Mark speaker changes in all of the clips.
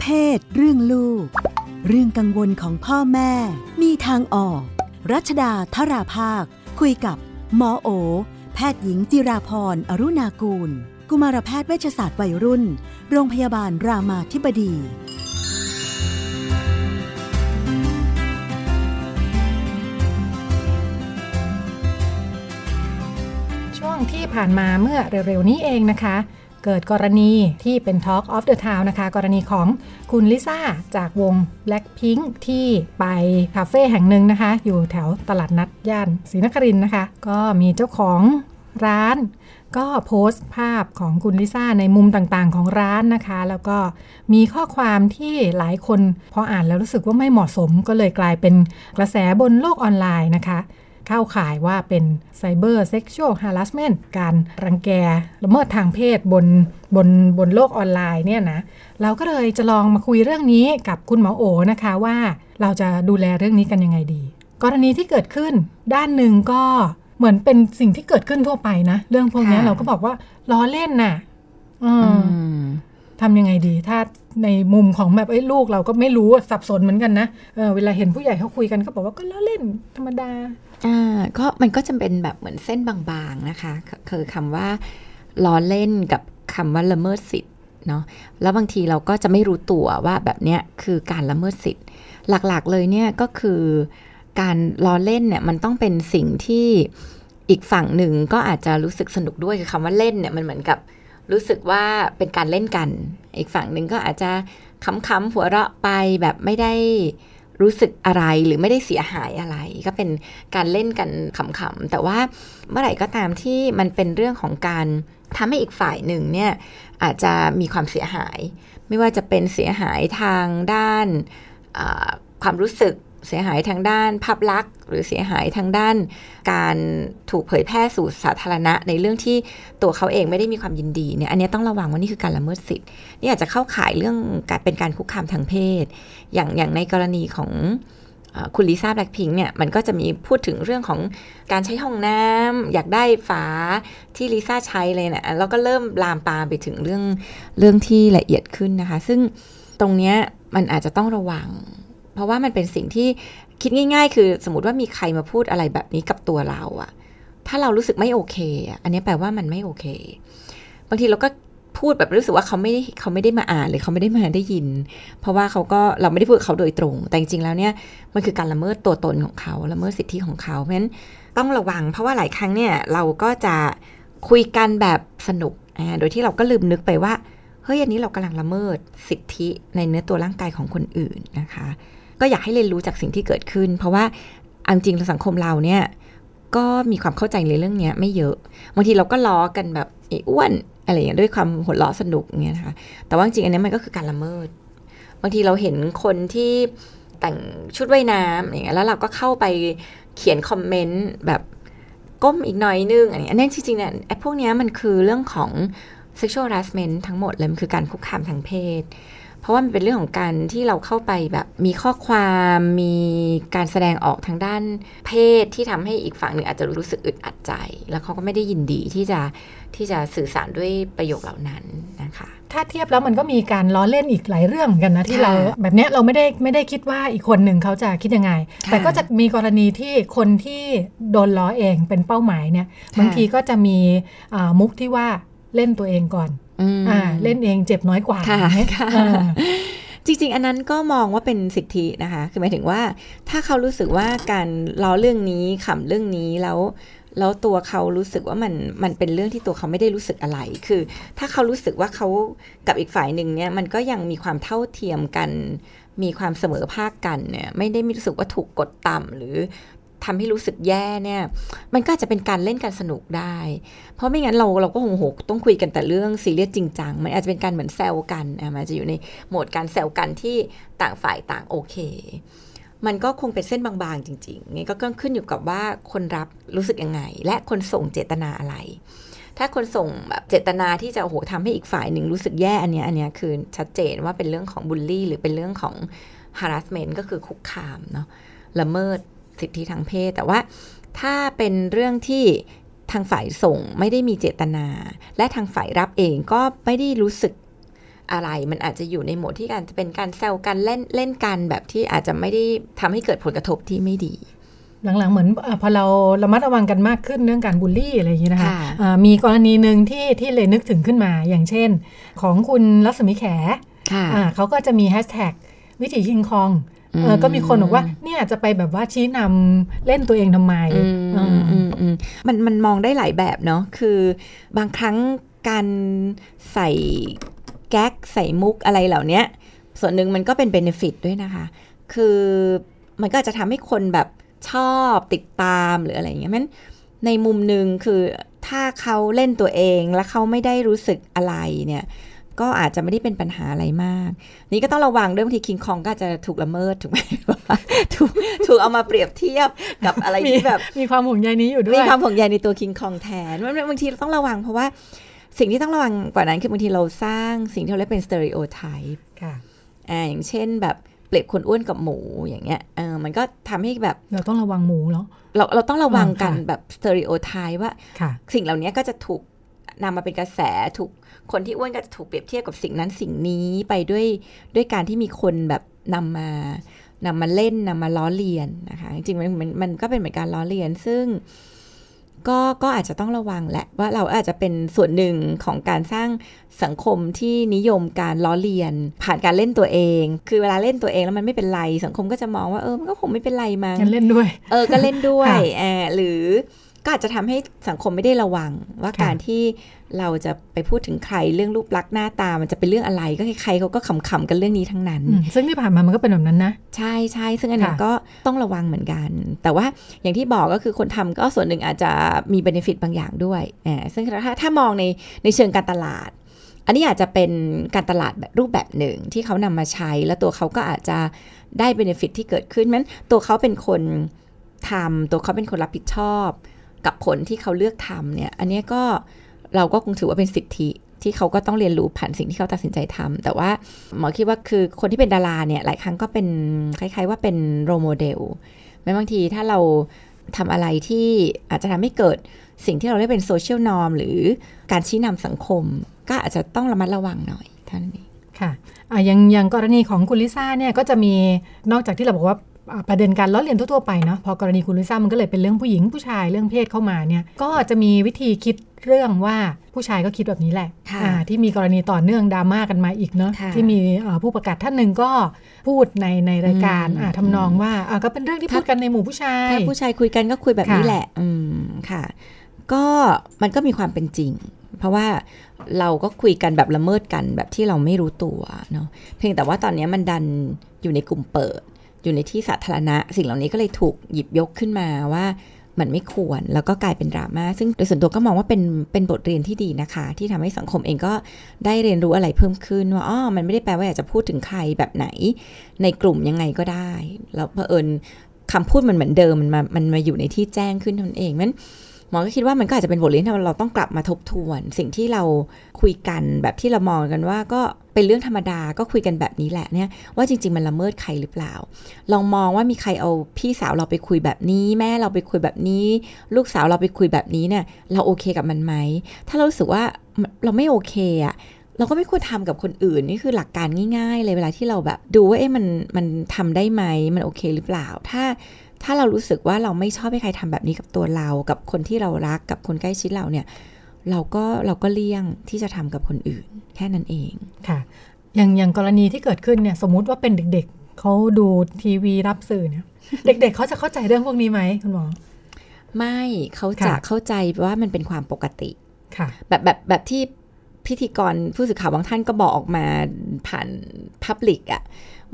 Speaker 1: เพศ เรื่องลูก เรื่องกังวลของพ่อแม่ มีทางออก รัชดาธราภาค คุยกับหมอโอ แพทย์หญิงจิราพรอรุณากูล กุมารแพทย์เวชศาสตร์วัยรุ่น โรงพยาบาลรามาธิบดี
Speaker 2: ช่วงที่ผ่านมาเมื่อเร็วๆนี้เองนะคะ เกิดกรณีที่เป็น Talk of the Town นะคะ กรณีของคุณลิซ่าจากวง Blackpink ที่ไปคาเฟ่แห่งหนึ่งนะคะ อยู่แถวตลาดนัดย่านศรีนครินนะคะ ก็มีเจ้าของร้านก็โพสต์ภาพของคุณลิซ่าในมุมต่างๆ ของร้านนะคะ แล้วก็มีข้อความที่หลายคนพออ่านแล้วรู้สึกว่าไม่เหมาะสมก็เลยกลายเป็นกระแสบนโลกออนไลน์นะคะ เข้าข่ายว่าเป็นไซเบอร์เซ็กชวลฮาร์ s สเมนต์การรังแกละเมิดทางเพศบนบนบนโลกออนไลน์เนี่ยนะ เราก็เลยจะลองมาคุยเรื่องนี้กับคุณหมอโอนะคะว่าเราจะดูแลเรื่องนี้กันยังไงดี กรณีที่เกิดขึ้นด้านหนึ่งก็เหมือนเป็นสิ่งที่เกิดขึ้นทั่วไปนะ เรื่องพวกนี้
Speaker 3: ค่ะ
Speaker 2: เราก็บอกว่าล้อเล่นน่ะอืม
Speaker 3: อืม
Speaker 2: ทำยังไงดี ถ้าในมุมของแบบเอ้ยลูกเราก็ไม่รู้สับสนเหมือนกันนะเออเวลาเห็นผู้ใหญ่เขาคุยกันก็บอกว่าก็ล้อเล่นธรรมดา
Speaker 3: อ่าก็มันก็จะเป็นแบบเหมือนเส้นบางๆนะคะคคือคำว่าล้อเล่นกับคำว่าละเมิดสิทธิ์เนาะแล้วบางทีเราก็จะไม่รู้ตัวว่าแบบเนี้ยคือการละเมิดสิทธิ์ หลักๆเลยเนี่ยก็คือการล้อเล่นเนี่ยมันต้องเป็นสิ่งที่อีกฝั่งหนึ่งก็อาจจะรู้สึกสนุกด้วยคือคำว่าเล่นเนี่ยมันเหมือนกับ รู้สึกว่าเป็นการเล่นกัน อีกฝั่งหนึ่งก็อาจจะขำๆหัวเราะไปแบบไม่ได้รู้สึกอะไรหรือไม่ได้เสียหายอะไร ก็เป็นการเล่นกันขำๆแต่ว่าเมื่อไหร่ก็ตามที่มันเป็นเรื่องของการทำให้อีกฝ่ายหนึ่งเนี่ยอาจจะมีความเสียหาย ไม่ว่าจะเป็นเสียหายทางด้านความรู้สึก เสียหายทางด้านภาพลักษณ์ หรือเสียหายทางด้าน การถูกเผยแพร่สู่สาธารณะ ในเรื่องที่ตัวเขาเองไม่ได้มีความยินดีเนี่ยอันนี้ต้องระวังว่านี่คือการละเมิดสิทธิ์นี่อาจจะเข้าข่ายเรื่องการเป็นการคุกคามทางเพศ อย่างอย่างในกรณีของคุณลิซ่าแบล็คพิงเนี่ยมันก็จะมีพูดถึงเรื่องของการใช้ห้องน้ำอยากได้ฝาที่ลิซ่าใช้เลยเนะแล้วก็เริ่มลามปามไปถึงเรื่องเรื่องที่ละเอียดขึ้นนะคะ ซึ่งตรงเนี้ยมันอาจจะต้องระวัง เพราะว่ามันเป็นสิ่งที่คิดง่าย ๆ คือสมมติว่ามีใครมาพูดอะไรแบบนี้กับตัวเราอะถ้าเรารู้สึกไม่โอเคอะอันนี้แปลว่ามันไม่โอเค บางทีเราก็พูดแบบรู้สึกว่าเขาไม่ได้เขาไม่ได้มาอ่านหรือเขาไม่ได้มาได้ยิน เพราะว่าเขาก็เราไม่ได้พูดเขาโดยตรง แต่จริงๆแล้วเนี่ยมันคือการละเมิดตัวตนของเขาละเมิดสิทธิของเขาเพราะฉะนั้นต้องระวัง เพราะว่าหลายครั้งเนี่ยเราก็จะคุยกันแบบสนุกโดยที่เราก็ลืมนึกไปว่าเฮ้ยอันนี้เรากำลังละเมิดสิทธิในเนื้อตัวร่างกายของคนอื่นนะคะ ก็อยากให้เรียนรู้จากสิ่งที่เกิดขึ้น เพราะว่าเอาจริงสังคมเราเนี่ยก็มีความเข้าใจในเรื่องนี้ไม่เยอะบางทีเราก็ล้อกันแบบไอ้อ้วนอะไรอย่างเงี้ยด้วยความหัวเราะสนุกเงี้ยนะคะแต่ว่าจริงอันนี้มันก็คือการละเมิด บางทีเราเห็นคนที่แต่งชุดว่ายน้ำอย่างเงี้ยแล้วเราก็เข้าไปเขียนคอมเมนต์แบบก้มอีกหน่อยนึงอันนี้อันนี้จริงๆเนี่ยไอ้พวกเนี้ยมันคือเรื่องของ sexual harassment ทั้งหมดเลยมันคือการคุกคามทางเพศ เพราะว่ามันเป็นเรื่องของการที่เราเข้าไปแบบมีข้อความมีการแสดงออกทางด้านเพศที่ทำให้อีกฝั่งหนึ่งอาจจะรู้สึกอึดอัดใจ แล้วเขาก็ไม่ได้ยินดีที่จะที่จะสื่อสารด้วยประโยคเหล่านั้นนะคะ
Speaker 2: ถ้าเทียบแล้วมันก็มีการล้อเล่นอีกหลายเรื่องเหมือนกันนะที่
Speaker 3: ค่ะ
Speaker 2: เราแบบเนี้ยเราไม่ได้ไม่ได้คิดว่าอีกคนหนึ่งเขาจะคิดยังไง
Speaker 3: ค่ะ
Speaker 2: แต่ก็จะมีกรณีที่คนที่โดนล้อเองเป็นเป้าหมายเนี่ย
Speaker 3: ค่ะ
Speaker 2: บางทีก็จะมีอ่ามุกที่ว่าเล่นตัวเองก่อน
Speaker 3: อืม
Speaker 2: อ่าเล่นเองเจ็บน้อยกว่า
Speaker 3: ค่ะ
Speaker 2: อย่างเงี้ย
Speaker 3: ค่ะ
Speaker 2: อ่า
Speaker 3: จริง ๆ อันนั้นก็มองว่าเป็นสิทธินะคะ คือหมายถึงว่าถ้าเขารู้สึกว่าการล้อเรื่องนี้ขำเรื่องนี้แล้วแล้วตัวเขารู้สึกว่ามันมันเป็นเรื่องที่ตัวเขาไม่ได้รู้สึกอะไร คือ ถ้าเขารู้สึกว่าเขากับอีกฝ่ายหนึ่งเนี่ยมันก็ยังมีความเท่าเทียมกัน มีความเสมอภาคกันเนี่ยไม่ได้มีรู้สึกว่าถูกกดต่ำหรือ ทำให้รู้สึกแย่เนี่ย มันก็อาจจะเป็นการเล่นกันสนุกได้ เพราะไม่งั้นเราเราก็คงโหต้องคุยกันแต่เรื่องซีเรียสจริงจัง มันอาจจะเป็นการเหมือนแซวกันอะมันอาจจะอยู่ในโหมดการแซวกันที่ต่างฝ่ายต่างโอเค มันก็คงเป็นเส้นบางๆ จริงๆงั้ก็ขึ้นอยู่กับว่าคนรับรู้สึกยังไง และคนส่งเจตนาอะไร ถ้าคนส่งแบบเจตนาที่จะโอ้โหทำให้อีกฝ่ายหนึ่งรู้สึกแย่อันเนี้ยอันเนี้ยคือชัดเจนว่าเป็นเรื่องของบูลลี่ หรือเป็นเรื่องของ harassment ก็คือคุกคามเนาะละเมิด สิทธิทางเพศ แต่ว่าถ้าเป็นเรื่องที่ทางฝ่ายส่งไม่ได้มีเจตนา และทางฝ่ายรับเองก็ไม่ได้รู้สึกอะไรมันอาจจะอยู่ในโหมดที่การจะเป็นการแซวกันเล่นเล่นกันแบบที่อาจจะไม่ได้ทำให้เกิดผลกระทบที่ไม่ดี
Speaker 2: หลังๆ เหมือนอาพอเราระมัดระวังกันมากขึ้นเรื่องการบูลลี่อะไรอย่างนี้นะคะ
Speaker 3: ค่ะ
Speaker 2: อ่ามีกรณีหนึ่งที่ที่เลยนึกถึงขึ้นมา อย่างเช่น ของคุณรัศมีแข
Speaker 3: ค่ะ
Speaker 2: อ่าเขาก็จะมีแฮชแท็กวิถีคิงคอง
Speaker 3: อืม
Speaker 2: เออ ก็มีคนบอกว่าเนี่ยจะไปแบบว่าชี้นำเล่นตัวเองทำไม
Speaker 3: อืม
Speaker 2: อื
Speaker 3: อื
Speaker 2: ม
Speaker 3: มอืมอืมมันมันมองได้หลายแบบเนาะคือบางครั้งการใส่แก๊กใส่มุกอะไรเหล่าเนี้ยส่วนหนึ่งมันก็เป็นเบนฟิตด้วยนะคะ คือมันก็อาจจะทำให้คนแบบชอบติดตามหรืออะไรอย่างเงี้ยมันในมุมหนึ่งคือถ้าเขาเล่นตัวเองแล้วเขาไม่ได้รู้สึกอะไรเนี่ย ก็อาจจะไม่ได้เป็นปัญหาอะไรมาก นี่ก็ต้องระวังด้วยบางทีคิงคองก็อาจจะถูกละเมิดถูกไหมถูกถูกเอามาเปรียบเทียบกับอะไร
Speaker 2: มี
Speaker 3: ที่แบบ
Speaker 2: มีความห่วงใยนี้อยู่ด้ว
Speaker 3: มี
Speaker 2: ย
Speaker 3: ความห่วงใยในตัวคิงคองแทนมันบางทีเราต้องระวังเพราะว่าสิ่งที่ต้องระวังกว่านั้นคือบางทีเราสร้างสิ่งที่เราเรียกเป็น stereotype
Speaker 2: ค่ะ
Speaker 3: อ่าอย่างเช่นแบบเปรียบคนอ้วนกับหมูอย่างเงี้ยเออมันก็ทำให้แบบ
Speaker 2: เราต้องระวังหมูเนาะ
Speaker 3: เราเราต้องระวังกัน
Speaker 2: อ่าค่ะ
Speaker 3: แบบ stereotype ว่า
Speaker 2: ค่ะ
Speaker 3: สิ่งเหล่านี้ก็จะถูกนำมาเป็นกระแสถูก คนที่อ้วนก็จะถูกเปรียบเทียบกับสิ่งนั้นสิ่งนี้ไปด้วยด้วยการที่มีคนแบบนำมานำมาเล่นนำมาล้อเลียนนะคะจริงๆมันมันมันก็เป็นเหมือนการล้อเลียนซึ่งก็ก็อาจจะต้องระวังแหละว่าเราอาจจะเป็นส่วนหนึ่งของการสร้างสังคมที่นิยมการล้อเลียน ผ่านการเล่นตัวเอง คือเวลาเล่นตัวเองแล้วมันไม่เป็นไร สังคมก็จะมองว่าเออมันก็คงไม่เป็นไรมั้ง
Speaker 2: งั้นเล่นด้วย
Speaker 3: เออก็เล่นด้วย
Speaker 2: ค่ะ
Speaker 3: อ่าหรือ ก็อาจจะทำให้สังคมไม่ได้ระวัง ว่า
Speaker 2: ค่ะ
Speaker 3: การที่เราจะไปพูดถึงใครเรื่องรูปลักษณ์หน้าตา มันจะเป็นเรื่องอะไรก็ใครๆเขาก็ขำๆกันเรื่องนี้ทั้งนั้น
Speaker 2: อืมซึ่งที่ผ่านมามันก็เป็นแบบนั้นนะ
Speaker 3: ใช่ใช่ซึ่งอันนี้น
Speaker 2: ค่ะ
Speaker 3: ก็ต้องระวังเหมือนกัน แต่ว่าอย่างที่บอกก็คือคนทำก็ส่วนหนึ่งอาจจะมี benefit บางอย่างด้วยอ่าซึ่งถ้าถ้ามองในในเชิงการตลาดอันนี้อาจจะเป็นการตลาดแบบรูปแบบหนึ่งที่เขานำมาใช้ แล้วตัวเขาก็อาจจะได้ benefit ที่เกิดขึ้นนั้นตัวเขาเป็นคนทำตัวเขาเป็นคนรับผิดชอบ กับผลที่เขาเลือกทำเนี่ย อันนี้ก็เราก็คงถือว่าเป็นสิทธิที่เขาก็ต้องเรียนรู้ผ่านสิ่งที่เขาตัดสินใจทำแต่ว่าหมอคิดว่าคือคนที่เป็นดาราเนี่ยหลายครั้งก็เป็นคล้าย ๆ ว่าเป็น role model แม้บางทีถ้าเราทำอะไรที่อาจจะทำให้เกิดสิ่งที่เราเรียกเป็น social norm หรือการชี้นำสังคม ก็อาจจะต้องระมัดระวังหน่อยเท่านั้นเอง
Speaker 2: ค่ะอย่างอย่างกรณีของคุณลิซ่าเนี่ยก็จะมีนอกจากที่เราบอกว่า ประเด็นการล้อเลียนทั่วๆไปเนาะพอกรณีคุณลิซ่ามันก็เลยเป็นเรื่องผู้หญิงผู้ชายเรื่องเพศเข้ามาเนี่ยก็จะมีวิธีคิดเรื่องว่าผู้ชายก็คิดแบบนี้แหละ
Speaker 3: ค่ะ
Speaker 2: อ่าที่มีกรณีต่อเนื่องดราม่ากันมาอีกเนาะ
Speaker 3: ค่ะ
Speaker 2: ที่มีเอ่อผู้ประกาศท่านหนึ่งก็พูดในในรายการ
Speaker 3: อืม
Speaker 2: อ่าทำนองว่าอะก็เป็นเรื่องที่พูดกันในหมู่ผู้ชาย
Speaker 3: ถ้าผู้ชายคุยกันก็คุยแบบนี้
Speaker 2: ค่ะ
Speaker 3: แหละ อืมค่ะ ก็มันก็มีความเป็นจริง เพราะว่าเราก็คุยกันแบบละเมิดกันแบบที่เราไม่รู้ตัวเนาะเพียงแต่ว่าตอนนี้มันดันอยู่ในกลุ่มเปิด อยู่ในที่สาธารณะ สิ่งเหล่านี้ก็เลยถูกหยิบยกขึ้นมาว่ามันไม่ควรแล้วก็กลายเป็นดราม่าซึ่งโดยส่วนตัวก็มองว่าเป็นเป็นบทเรียนที่ดีนะคะ ที่ทำให้สังคมเองก็ได้เรียนรู้อะไรเพิ่มขึ้นว่าอ๋อมันไม่ได้แปลว่าอยากจะพูดถึงใครแบบไหน ในกลุ่มยังไงก็ได้แล้วเผอิญคำพูดมันเหมือนเดิมมันมามันมาอยู่ในที่แจ้งขึ้นมันเองนั้นหมอก็คิดว่ามันก็อาจจะเป็นบทเรียนที่เราต้องกลับมาทบทวน สิ่งที่เราคุยกันแบบที่เรามองกันว่าก็ เป็นเรื่องธรรมดาก็คุยกันแบบนี้แหละเนี่ยว่าจริง ๆ มันละเมิดใครหรือเปล่า ลองมองว่ามีใครเอาพี่สาวเราไปคุยแบบนี้ แม่เราไปคุยแบบนี้ ลูกสาวเราไปคุยแบบนี้เนี่ย เราโอเคกับมันไหมถ้าเราสึกว่าเราไม่โอเคอะเราก็ไม่ควรทำกับคนอื่นนี่คือหลักการง่าย ๆ เลยเวลาที่เราแบบ ดูว่าเอ๊ะมันมันทำได้ไหมมันโอเคหรือเปล่า ถ้าถ้าเรารู้สึกว่าเราไม่ชอบให้ใครทำแบบนี้กับตัวเรา กับคนที่เรารักกับคนใกล้ชิดเราเนี่ย เราก็เราก็เลี่ยงที่จะทำกับคนอื่น แค่นั้นเอง
Speaker 2: ค่ะอย่างอย่างกรณีที่เกิดขึ้นเนี่ยสมมุติว่าเป็นเด็กๆเขาดูทีวีรับสื่อเนี่ย เด็ก ๆเขาจะเข้าใจเรื่องพวกนี้ไหมคุณหมอ
Speaker 3: ไม่เขาจะ
Speaker 2: ค่ะ
Speaker 3: เข้าใจว่ามันเป็นความปกติ
Speaker 2: ค่ะ
Speaker 3: แบบแบบแบบที่พิธีกรผู้สื่อข่าวบางท่านก็บอกออกมาผ่านพับลิกอะ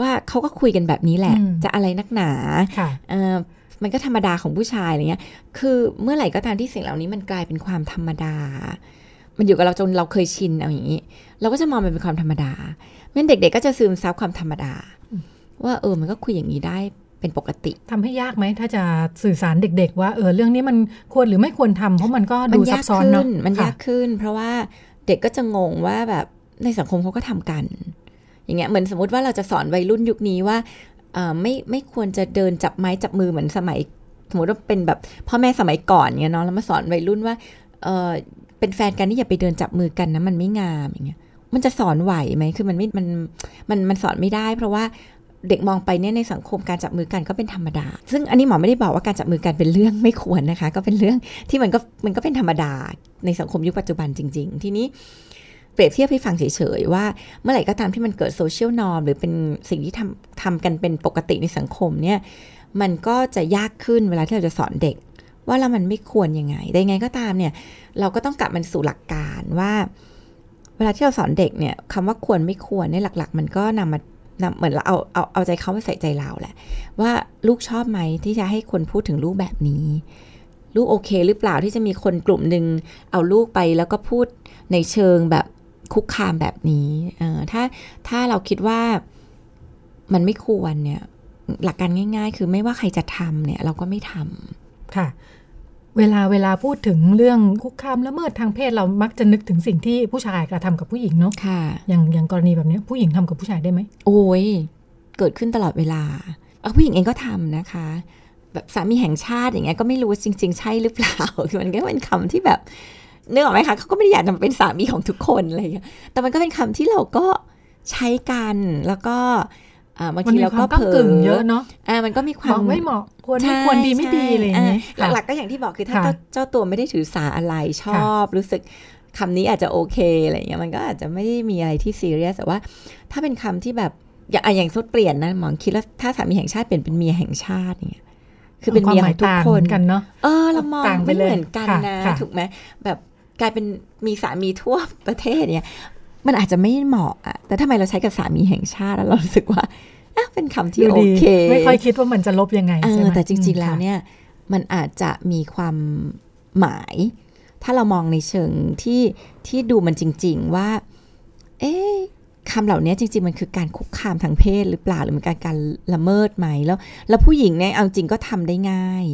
Speaker 3: ว่าเขาก็คุยกันแบบนี้แหละ
Speaker 2: อืม
Speaker 3: จะอะไรนักหนา
Speaker 2: ค่ะ
Speaker 3: เออ มันก็ธรรมดาของผู้ชายอะไรเงี้ย คือเมื่อไหร่ก็ตามที่สิ่งเหล่านี้มันกลายเป็นความธรรมดา มันอยู่กับเราจนเราเคยชินเอาอย่างนี้ เราก็จะมองมันเป็นความธรรมดางั้นเด็กๆก็จะซึมซับความธรรมดา ว่าเออมันก็คุยอย่างนี้ได้เป็นปกติ
Speaker 2: ทำให้ยากไหมถ้าจะสื่อสารเด็ก ๆ ว่าเออเรื่องนี้มันควรหรือไม่ควรทำเพราะมันก็ดูซับซ้อนเนาะ
Speaker 3: มัน
Speaker 2: ค่ะ
Speaker 3: ยากขึ้น เพราะว่าเด็กก็จะงงว่าแบบในสังคมเขาก็ทำกัน อย่างเงี้ยเหมือนสมมติว่าเราจะสอนวัยรุ่นยุคนี้ว่าเอ่อ ไม่ไม่ควรจะเดินจับไม้จับมือเหมือนสมัยสมมติว่าเป็นแบบพ่อแม่สมัยก่อนเงี้ยเนาะแล้วมาสอนวัยรุ่นว่าเออเป็นแฟนกันนี่อย่าไปเดินจับมือกันนะมันไม่งามอย่างเงี้ยมันจะสอนไหวไหมคือมันไม่มันมันมันสอนไม่ได้ เพราะว่าเด็กมองไปเนี่ยในสังคมการจับมือกันก็เป็นธรรมดา ซึ่งอันนี้หมอไม่ได้บอกว่าการจับมือกันเป็นเรื่องไม่ควรนะคะ ก็เป็นเรื่องที่มันก็มันก็เป็นธรรมดาในสังคมยุคปัจจุบันจริง ๆ ทีนี้ เปรียบเทียบให้ฟังเฉยๆ ว่าเมื่อไหร่ก็ตามที่มันเกิดโซเชียลนอมหรือเป็นสิ่งที่ทำทำกันเป็นปกติในสังคมเนี่ยมันก็จะยากขึ้นเวลาที่เราจะสอนเด็ก ว่าแล้วมันไม่ควรยังไงแต่ยังไงก็ตามเนี่ยเราก็ต้องกลับมันสู่หลักการว่า เวลาที่เราสอนเด็กเนี่ยคำว่าควรไม่ควรเนี่ยหลัก ๆ มันก็นำมานำเหมือนเราเอาเอาเอาใจเขามาใส่ใจเราแหละ ว่าลูกชอบไหมที่จะให้คนพูดถึงลูกแบบนี้ลูกโอเคหรือเปล่าที่จะมีคนกลุ่มหนึ่งเอาลูกไปแล้วก็พูดในเชิงแบบ คุกคามแบบนี้เออถ้าถ้าเราคิดว่ามันไม่ควรเนี่ย หลักการง่าย ๆ คือไม่ว่าใครจะทำเนี่ย เราก็ไม่ทำ
Speaker 2: ค่ะ เวลาเวลาพูดถึงเรื่องคุกคามละเมิดทางเพศเรามักจะนึกถึงสิ่งที่ผู้ชายกระทำกับผู้หญิงเนาะ
Speaker 3: ค่ะ
Speaker 2: อย่างอย่างกรณีแบบนี้ผู้หญิงทำกับผู้ชายได้ไหม
Speaker 3: โอ้ยเกิดขึ้นตลอดเวลาเอาผู้หญิงเองก็ทำนะคะแบบสามีแห่งชาติอย่างเงี้ยก็ไม่รู้ว่าจริง ๆ ใช่หรือเปล่าคือมันก็เป็นคำที่แบบ เนื้อออกไหมคะเขาก็ไม่ได้อยากจะเป็นสามีของทุกคนอะไรอย่างเงี้ยแต่มันก็เป็นคำที่เราก็ใช้กันแล้วก็อ่าบาง
Speaker 2: มัน
Speaker 3: ที
Speaker 2: มี
Speaker 3: เรา
Speaker 2: ควา
Speaker 3: ก็
Speaker 2: มก้า
Speaker 3: เผล
Speaker 2: กึ่ง
Speaker 3: อ
Speaker 2: เยอะเนาะ
Speaker 3: อ่ามันก็มีควา
Speaker 2: บ
Speaker 3: ม
Speaker 2: อกไม่เหมาะควรไม่
Speaker 3: ใช่
Speaker 2: ควรดีไม่ดีอะไรอย่างเงี้ย
Speaker 3: ใช่หลักๆก็อย่างที่บอกคือถ้า
Speaker 2: ค่ะ
Speaker 3: เจ้าเจ้าตัวไม่ได้ถือสาอะไรชอบ รู้สึกคำนี้อาจจะโอเคอะไรอย่างเงี้ยมันก็อาจจะไม่ได้มีอะไรที่ซีเรียสแต่ว่า ถ้าเป็นคำที่แบบอย่างอะอย่างสมมติเปลี่ยนนะหมอคิดแล้วถ้าสามีแห่งชาติเปลี่ยนเป็นเมียแห่งชาติเนี่ยคือเป็นเมียของทุกคน
Speaker 2: วามหมายต่างกันเนาะ
Speaker 3: เออเรามอง
Speaker 2: ต่างไป
Speaker 3: ไม่
Speaker 2: เลย
Speaker 3: เหมือนกัน
Speaker 2: ค่ะ
Speaker 3: นะ
Speaker 2: ค่ะ
Speaker 3: ถูกไหมแบบ กลายเป็นมีสามีทั่วประเทศเนี่ยมันอาจจะไม่เหมาะอะแต่ทำไมเราใช้กับสามีแห่งชาติแล้วเรารู้สึกว่าอะเป็นคำที่
Speaker 2: ดู
Speaker 3: โอ
Speaker 2: ดี
Speaker 3: เค
Speaker 2: ไม่ค่อยคิดว่ามันจะลบยังไง
Speaker 3: เอ
Speaker 2: ใช่
Speaker 3: อ
Speaker 2: ไหม
Speaker 3: แต่จริง
Speaker 2: อื
Speaker 3: ๆ
Speaker 2: ม
Speaker 3: แล้ว
Speaker 2: ค่ะ
Speaker 3: เนี่ยมันอาจจะมีความหมาย ถ้าเรามองในเชิงที่ที่ดูมันจริง ๆว่า เอ๊ะคำเหล่านี้จริง ๆ มันคือการคุกคามทางเพศหรือเปล่าหรือมันการการละเมิดไหมแล้ว แล้วผู้หญิงเนี่ยเอาจริงก็ทำได้ง่าย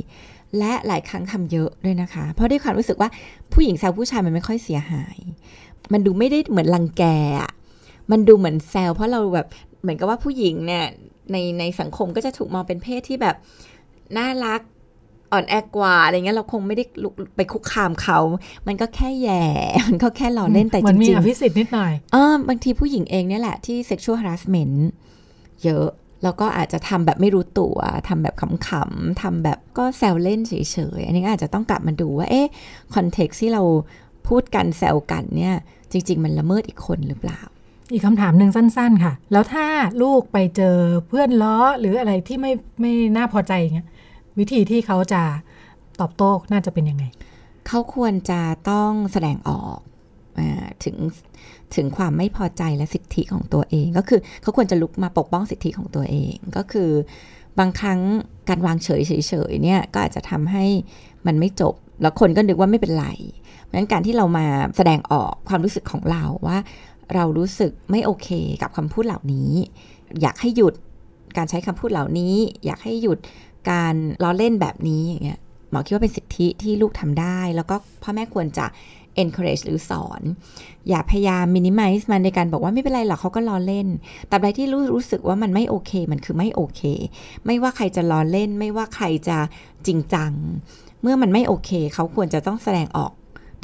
Speaker 3: และหลายครั้งทำเยอะด้วยนะคะ เพราะด้วยความรู้สึกว่าผู้หญิงแซวผู้ชายมันไม่ค่อยเสียหาย มันดูไม่ได้เหมือนรังแกอะมันดูเหมือนแซวเพราะเราแบบเหมือนกับว่าผู้หญิงเนี่ยในในสังคมก็จะถูกมองเป็นเพศที่แบบน่ารักอ่อนแอกว่าอะไรเงี้ยเราคงไม่ได้ลุกไปคุกคามเขา มันก็แค่แย่ มันก็แค่ล้อเล่นแต่
Speaker 2: เห
Speaker 3: จ
Speaker 2: มือนมี
Speaker 3: ริง
Speaker 2: อภิสิทธิ์นิดหน่อย
Speaker 3: ๆเออบางทีผู้หญิงเองเนี่ยแหละที่ sexual harassment เยอะ แล้วก็อาจจะทำแบบไม่รู้ตัวทำแบบขำๆทำแบบก็แซวเล่นเฉยๆ อันนี้ก็อาจจะต้องกลับมาดูว่า เอ๊ะ คอนเท็กซ์ที่เราพูดกันแซวกันเนี่ย จริง ๆ มันละเมิดอีกคนหรือเปล่า
Speaker 2: อีกคำถามหนึ่งสั้น ๆ ค่ะ แล้วถ้าลูกไปเจอเพื่อนล้อหรืออะไรที่ไม่ไม่น่าพอใจอย่างเงี้ยวิธีที่เขาจะตอบโต้น่าจะเป็นยังไง
Speaker 3: เขาควรจะต้องแสดงออกอาถึง ถึงความไม่พอใจและสิทธิของตัวเอง ก็คือเขาควรจะลุกมาปกป้องสิทธิของตัวเอง ก็คือบางครั้งการวางเฉยเฉยเนี่ยก็อาจจะทำให้มันไม่จบ แล้วคนก็นึกว่าไม่เป็นไรเพราะฉะนั้นการที่เรามาแสดงออกความรู้สึกของเราว่า เรารู้สึกไม่โอเคกับคำพูดเหล่านี้ อยากให้หยุดการใช้คำพูดเหล่านี้ อยากให้หยุดการล้อเล่นแบบนี้อย่างเงี้ยหมอคิดว่าเป็นสิทธิที่ลูกทำได้ แล้วก็พ่อแม่ควรจะ encourage หรือสอน อย่าพยายาม minimize มันในการบอกว่าไม่เป็นไรหรอกเขาก็ล้อเล่นแต่ใดที่รู้รู้สึกว่ามันไม่โอเค มันคือไม่โอเค ไม่ว่าใครจะล้อเล่น ไม่ว่าใครจะจริงจัง เมื่อมันไม่โอเค เขาควรจะต้องแสดงออก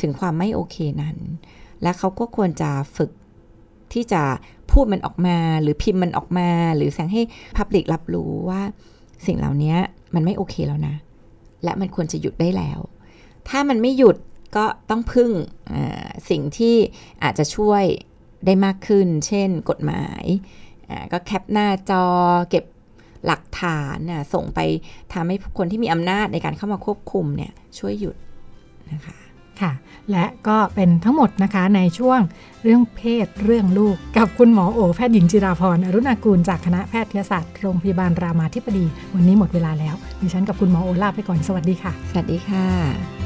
Speaker 3: ถึงความไม่โอเคนั้น และเขาก็ควรจะฝึกที่จะพูดมันออกมา หรือพิมพ์มันออกมา หรือแสดงให้ public รับรู้ว่าสิ่งเหล่านี้มันไม่โอเคแล้วนะ และมันควรจะหยุดได้แล้ว ถ้ามันไม่หยุด ก็ต้องพึ่งอ่าสิ่งที่อาจจะช่วยได้มากขึ้น เช่นกฎหมายอ่าก็แคปหน้าจอเก็บหลักฐานน่ะส่งไปทำให้คนที่มีอำนาจในการเข้ามาควบคุมเนี่ยช่วยหยุดนะคะ
Speaker 2: ค่ะ และก็เป็นทั้งหมดนะคะในช่วงเรื่องเพศเรื่องลูก กับคุณหมอโอแพทย์หญิงจิราพรอรุณากูลจากคณะแพทยศาสตร์โรงพยาบาลรามาธิบดี วันนี้หมดเวลาแล้วดิฉันกับคุณหมอโอลาไปก่อนสวัสดีค่ะ
Speaker 3: สวัสดีค่ะ